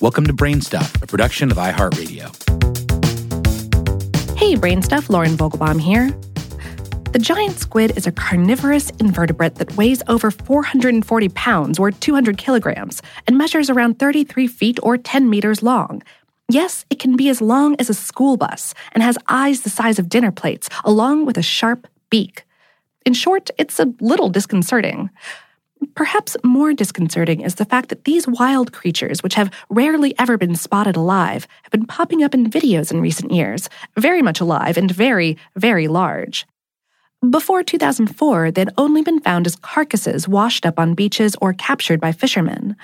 Welcome to Brainstuff, a production of iHeartRadio. Hey, Brainstuff, Lauren Vogelbaum here. The giant squid is a carnivorous invertebrate that weighs over 440 pounds or 200 kilograms and measures around 33 feet or 10 meters long. Yes, it can be as long as a school bus and has eyes the size of dinner plates, along with a sharp beak. In short, it's a little disconcerting. Perhaps more disconcerting is the fact that these wild creatures, which have rarely ever been spotted alive, have been popping up in videos in recent years, very much alive and very, very large. Before 2004, they'd only been found as carcasses washed up on beaches or captured by fishermen.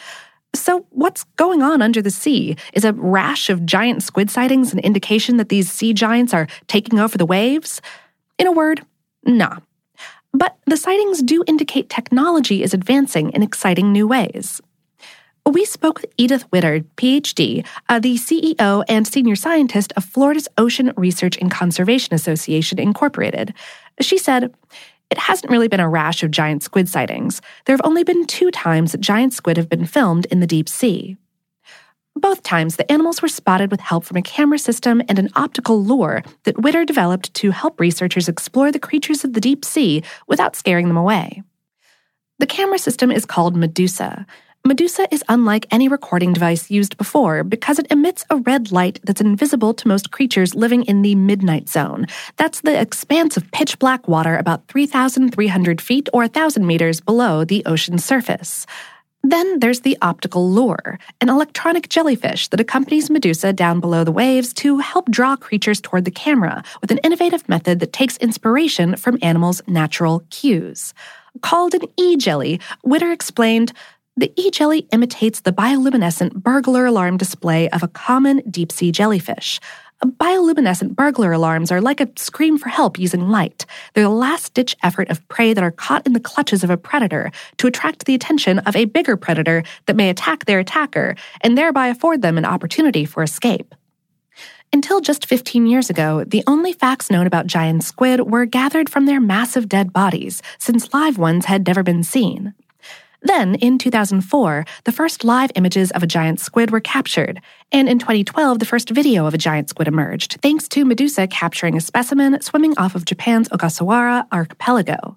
So, what's going on under the sea? Is a rash of giant squid sightings an indication that these sea giants are taking over the waves? In a word, nah. But the sightings do indicate technology is advancing in exciting new ways. We spoke with Edith Widder, PhD, uh, the CEO and senior scientist of Florida's Ocean Research and Conservation Association, Incorporated. She said, it hasn't really been a rash of giant squid sightings. There have only been two times that giant squid have been filmed in the deep sea. Both times, the animals were spotted with help from a camera system and an optical lure that Widder developed to help researchers explore the creatures of the deep sea without scaring them away. The camera system is called Medusa. Medusa is unlike any recording device used before because it emits a red light that's invisible to most creatures living in the midnight zone. That's the expanse of pitch black water about 3,300 feet or 1,000 meters below the ocean's surface. Then there's the optical lure, an electronic jellyfish that accompanies Medusa down below the waves to help draw creatures toward the camera with an innovative method that takes inspiration from animals' natural cues. Called an e jelly, Widder explained the e jelly imitates the bioluminescent burglar alarm display of a common deep sea jellyfish. Bioluminescent burglar alarms are like a scream for help using light. They're the last ditch effort of prey that are caught in the clutches of a predator to attract the attention of a bigger predator that may attack their attacker and thereby afford them an opportunity for escape. Until just 15 years ago, the only facts known about giant squid were gathered from their massive dead bodies, since live ones had never been seen. Then, in 2004, the first live images of a giant squid were captured, and in 2012, the first video of a giant squid emerged, thanks to Medusa capturing a specimen swimming off of Japan's Ogasawara archipelago.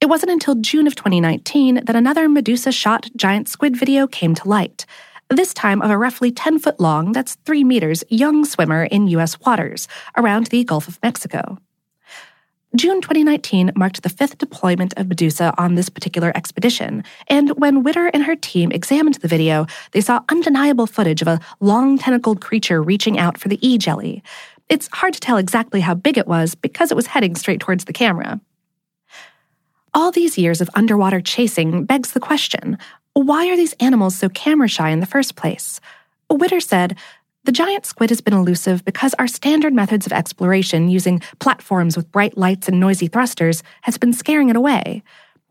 It wasn't until June of 2019 that another Medusa shot giant squid video came to light, this time of a roughly 10 foot long, that's 3 meters, young swimmer in U.S. waters, around the Gulf of Mexico. June 2019 marked the fifth deployment of Medusa on this particular expedition, and when Widder and her team examined the video, they saw undeniable footage of a long tentacled creature reaching out for the E jelly. It's hard to tell exactly how big it was because it was heading straight towards the camera. All these years of underwater chasing begs the question why are these animals so camera shy in the first place? Widder said, the giant squid has been elusive because our standard methods of exploration using platforms with bright lights and noisy thrusters has been scaring it away.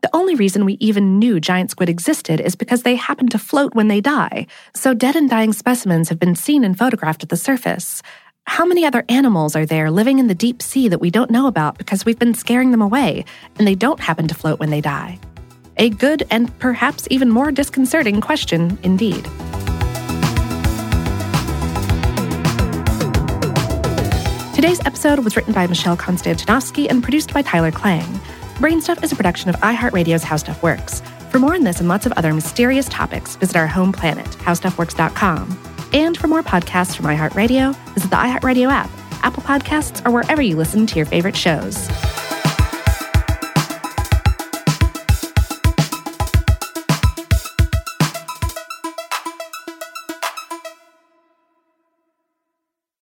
The only reason we even knew giant squid existed is because they happen to float when they die, so dead and dying specimens have been seen and photographed at the surface. How many other animals are there living in the deep sea that we don't know about because we've been scaring them away, and they don't happen to float when they die? A good and perhaps even more disconcerting question indeed. Today's episode was written by Michelle Konstantinovsky and produced by Tyler Klang. Brainstuff is a production of iHeartRadio's How Stuff Works. For more on this and lots of other mysterious topics, visit our home planet, howstuffworks.com. And for more podcasts from iHeartRadio, visit the iHeartRadio app, Apple Podcasts, or wherever you listen to your favorite shows.